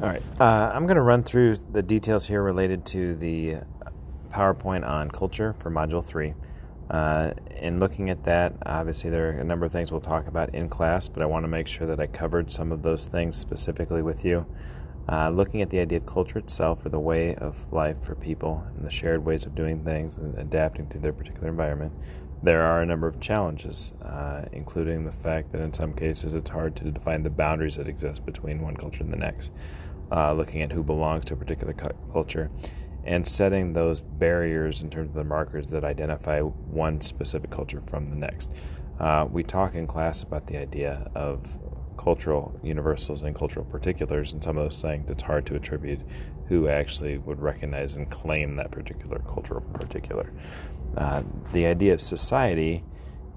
All right. Uh, I'm going to run through the details here related to the PowerPoint on culture for Module 3. Uh, in looking at that, obviously there are a number of things we'll talk about in class, but I want to make sure that I covered some of those things specifically with you. Uh, looking at the idea of culture itself or the way of life for people and the shared ways of doing things and adapting to their particular environment, there are a number of challenges, uh, including the fact that in some cases it's hard to define the boundaries that exist between one culture and the next uh, looking at who belongs to a particular cu- culture, and setting those barriers in terms of the markers that identify one specific culture from the next. Uh, we talk in class about the idea of cultural universals and cultural particulars, and some of those things it's hard to attribute who actually would recognize and claim that particular cultural particular. Uh, the idea of society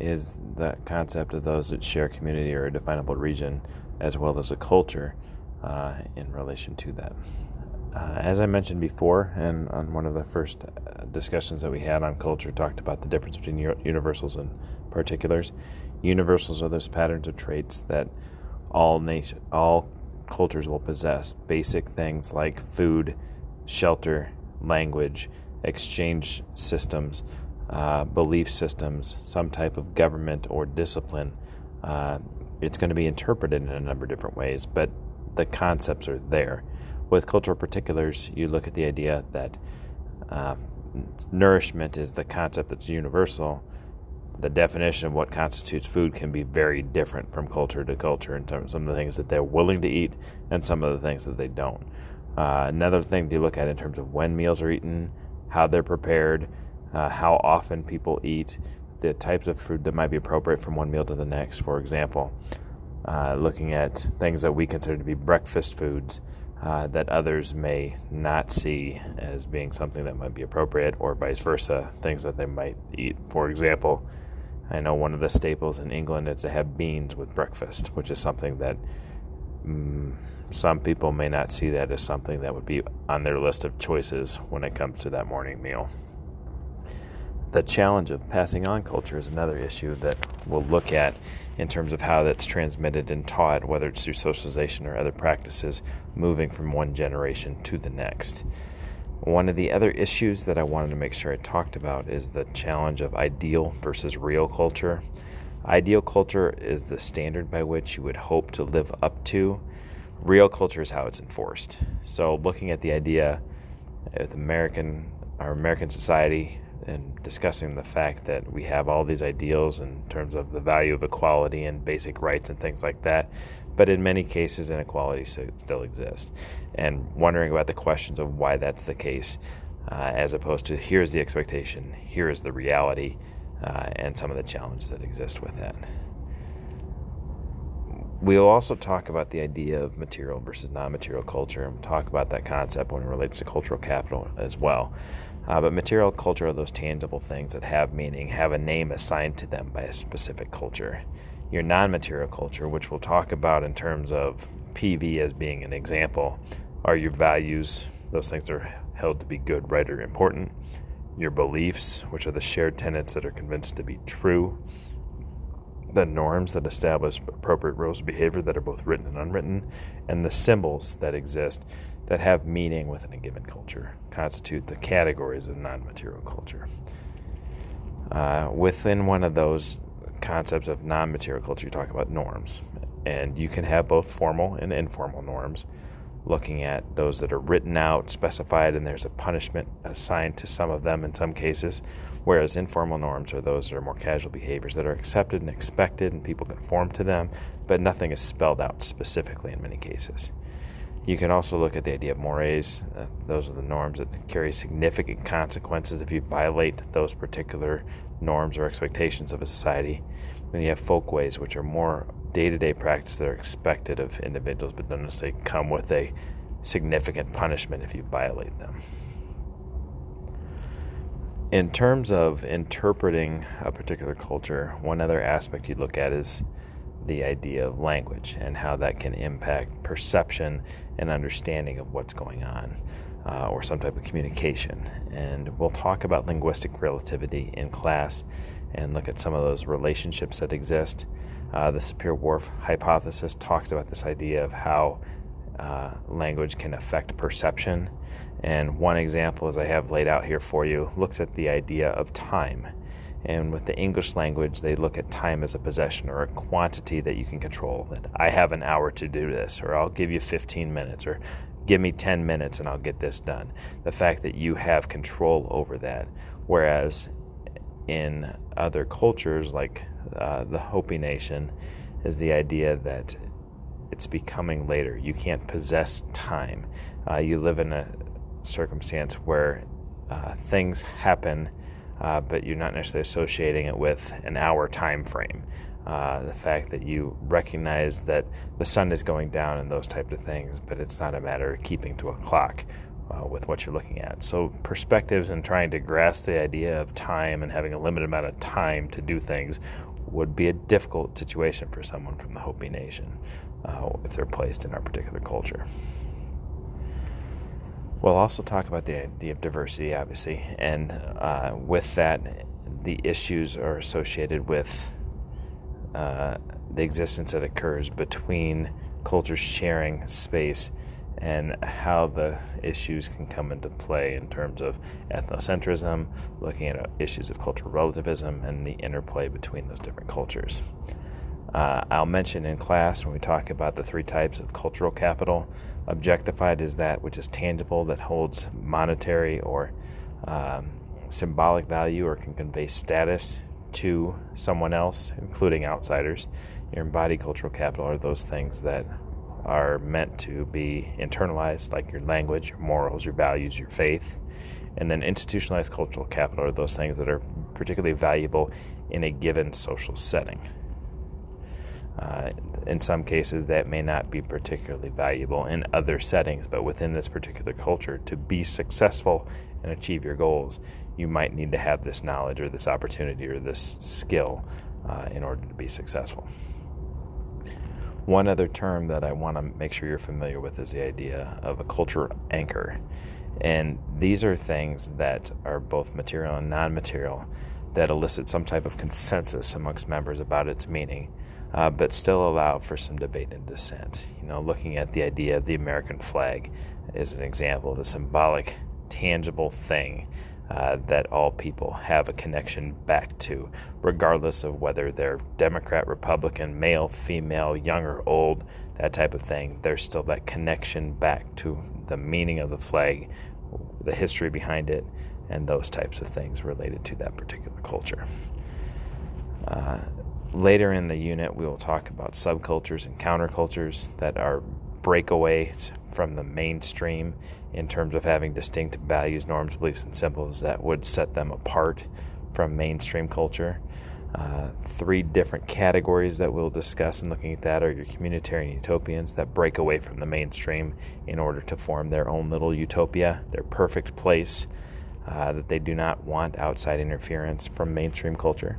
is the concept of those that share community or a definable region as well as a culture uh, in relation to that. Uh, as I mentioned before, and on one of the first uh, discussions that we had on culture, talked about the difference between universals and particulars. Universals are those patterns or traits that all nation, all cultures will possess. Basic things like food, shelter, language, exchange systems, uh, belief systems, some type of government or discipline. Uh, it's going to be interpreted in a number of different ways, but the concepts are there. With cultural particulars, you look at the idea that uh, nourishment is the concept that's universal. The definition of what constitutes food can be very different from culture to culture in terms of some of the things that they're willing to eat and some of the things that they don't. Uh, another thing to look at in terms of when meals are eaten, how they're prepared, uh, how often people eat, the types of food that might be appropriate from one meal to the next, for example uh, looking at things that we consider to be breakfast foods uh, that others may not see as being something that might be appropriate, or vice versa, things that they might eat. For example, I know one of the staples in England is to have beans with breakfast, which is something that mm, some people may not see that as something that would be on their list of choices when it comes to that morning meal. The challenge of passing on culture is another issue that we'll look at in terms of how that's transmitted and taught, whether it's through socialization or other practices, moving from one generation to the next. One of the other issues that I wanted to make sure I talked about is the challenge of ideal versus real culture. Ideal culture is the standard by which you would hope to live up to. Real culture is how it's enforced. So, looking at the idea with American our American society and discussing the fact that we have all these ideals in terms of the value of equality and basic rights and things like that. But in many cases, inequality still exists. And wondering about the questions of why that's the case, uh, as opposed to here's the expectation, here is the reality, uh, and some of the challenges that exist with that. We'll also talk about the idea of material versus non material culture and talk about that concept when it relates to cultural capital as well. Uh, but material culture are those tangible things that have meaning, have a name assigned to them by a specific culture. Your non material culture, which we'll talk about in terms of PV as being an example, are your values. Those things are held to be good, right, or important. Your beliefs, which are the shared tenets that are convinced to be true. The norms that establish appropriate rules of behavior that are both written and unwritten. And the symbols that exist that have meaning within a given culture constitute the categories of non material culture. Uh, within one of those concepts of non material culture, you talk about norms. And you can have both formal and informal norms, looking at those that are written out, specified, and there's a punishment assigned to some of them in some cases, whereas informal norms are those that are more casual behaviors that are accepted and expected and people conform to them, but nothing is spelled out specifically in many cases. You can also look at the idea of mores. Uh, those are the norms that carry significant consequences if you violate those particular norms or expectations of a society. Then you have folkways, which are more day to day practice that are expected of individuals, but don't necessarily come with a significant punishment if you violate them. In terms of interpreting a particular culture, one other aspect you look at is the idea of language and how that can impact perception and understanding of what's going on uh, or some type of communication. And we'll talk about linguistic relativity in class and look at some of those relationships that exist. Uh, the Sapir Whorf hypothesis talks about this idea of how uh, language can affect perception. And one example, as I have laid out here for you, looks at the idea of time. And with the English language, they look at time as a possession or a quantity that you can control. That I have an hour to do this, or I'll give you 15 minutes, or give me 10 minutes and I'll get this done. The fact that you have control over that. Whereas in other cultures, like uh, the Hopi Nation, is the idea that it's becoming later. You can't possess time. Uh, you live in a circumstance where uh, things happen, uh, but you're not necessarily associating it with an hour time frame. Uh, the fact that you recognize that the sun is going down and those types of things, but it's not a matter of keeping to a clock uh, with what you're looking at. So, perspectives and trying to grasp the idea of time and having a limited amount of time to do things would be a difficult situation for someone from the Hopi Nation uh, if they're placed in our particular culture. We'll also talk about the idea of diversity, obviously, and uh, with that, the issues are associated with uh, the existence that occurs between cultures sharing space and how the issues can come into play in terms of ethnocentrism, looking at issues of cultural relativism, and the interplay between those different cultures. Uh, I'll mention in class when we talk about the three types of cultural capital. Objectified is that which is tangible, that holds monetary or um, symbolic value or can convey status to someone else, including outsiders. Your embodied cultural capital are those things that are meant to be internalized, like your language, your morals, your values, your faith. And then institutionalized cultural capital are those things that are particularly valuable in a given social setting. Uh, in some cases, that may not be particularly valuable in other settings, but within this particular culture, to be successful and achieve your goals, you might need to have this knowledge or this opportunity or this skill uh, in order to be successful. One other term that I want to make sure you're familiar with is the idea of a culture anchor. And these are things that are both material and non material that elicit some type of consensus amongst members about its meaning, uh, but still allow for some debate and dissent. You know, looking at the idea of the American flag is an example of a symbolic, tangible thing uh, that all people have a connection back to, regardless of whether they're Democrat, Republican, male, female, young or old, that type of thing. There's still that connection back to the meaning of the flag, the history behind it, and those types of things related to that particular culture. Uh, later in the unit, we will talk about subcultures and countercultures that are breakaways from the mainstream in terms of having distinct values, norms, beliefs, and symbols that would set them apart from mainstream culture. Uh, three different categories that we'll discuss in looking at that are your communitarian utopians that break away from the mainstream in order to form their own little utopia, their perfect place uh, that they do not want outside interference from mainstream culture.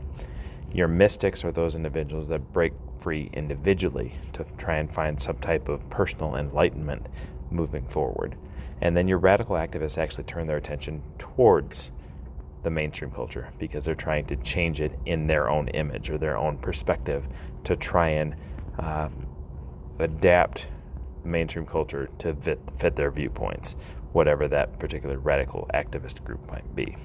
Your mystics are those individuals that break free individually to try and find some type of personal enlightenment moving forward. And then your radical activists actually turn their attention towards the mainstream culture because they're trying to change it in their own image or their own perspective to try and uh, adapt mainstream culture to fit, fit their viewpoints, whatever that particular radical activist group might be.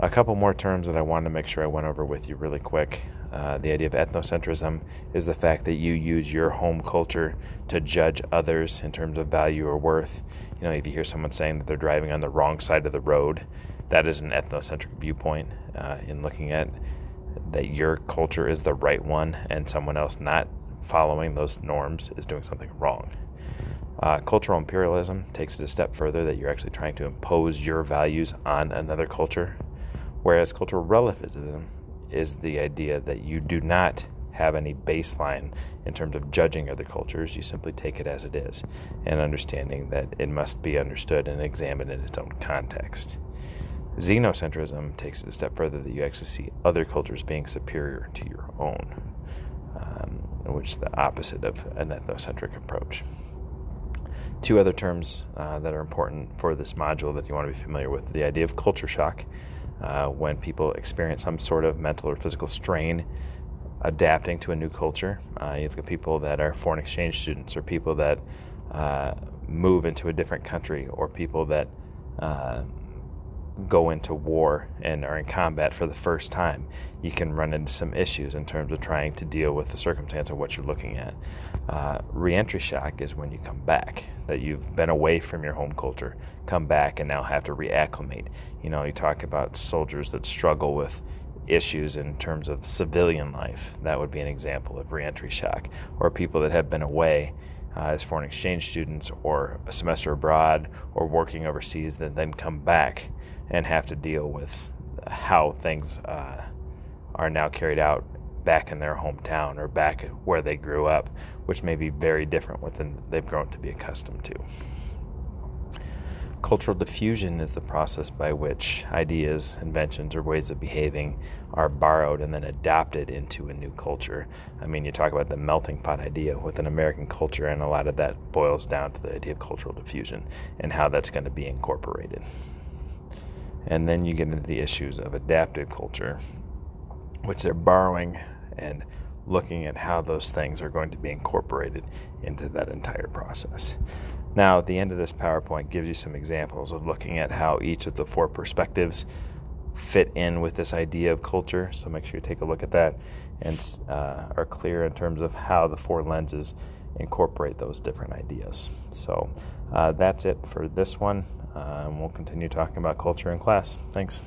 A couple more terms that I wanted to make sure I went over with you really quick. Uh, the idea of ethnocentrism is the fact that you use your home culture to judge others in terms of value or worth. You know, if you hear someone saying that they're driving on the wrong side of the road, that is an ethnocentric viewpoint uh, in looking at that your culture is the right one and someone else not following those norms is doing something wrong. Uh, cultural imperialism takes it a step further that you're actually trying to impose your values on another culture Whereas cultural relativism is the idea that you do not have any baseline in terms of judging other cultures. You simply take it as it is and understanding that it must be understood and examined in its own context. Xenocentrism takes it a step further that you actually see other cultures being superior to your own, um, which is the opposite of an ethnocentric approach. Two other terms uh, that are important for this module that you want to be familiar with the idea of culture shock uh, when people experience some sort of mental or physical strain adapting to a new culture. Uh, you look at people that are foreign exchange students or people that uh, move into a different country or people that uh, go into war and are in combat for the first time, you can run into some issues in terms of trying to deal with the circumstance of what you're looking at. Uh, reentry shock is when you come back, that you've been away from your home culture, come back, and now have to reacclimate. You know, you talk about soldiers that struggle with issues in terms of civilian life. That would be an example of reentry shock. Or people that have been away uh, as foreign exchange students or a semester abroad or working overseas that then come back and have to deal with how things uh, are now carried out back in their hometown or back where they grew up, which may be very different than they've grown to be accustomed to. Cultural diffusion is the process by which ideas, inventions, or ways of behaving are borrowed and then adapted into a new culture. I mean, you talk about the melting pot idea within American culture, and a lot of that boils down to the idea of cultural diffusion and how that's going to be incorporated. And then you get into the issues of adaptive culture, which they're borrowing and looking at how those things are going to be incorporated into that entire process. Now, at the end of this PowerPoint gives you some examples of looking at how each of the four perspectives fit in with this idea of culture. So make sure you take a look at that and uh, are clear in terms of how the four lenses incorporate those different ideas. So uh, that's it for this one. Uh, we'll continue talking about culture in class. Thanks.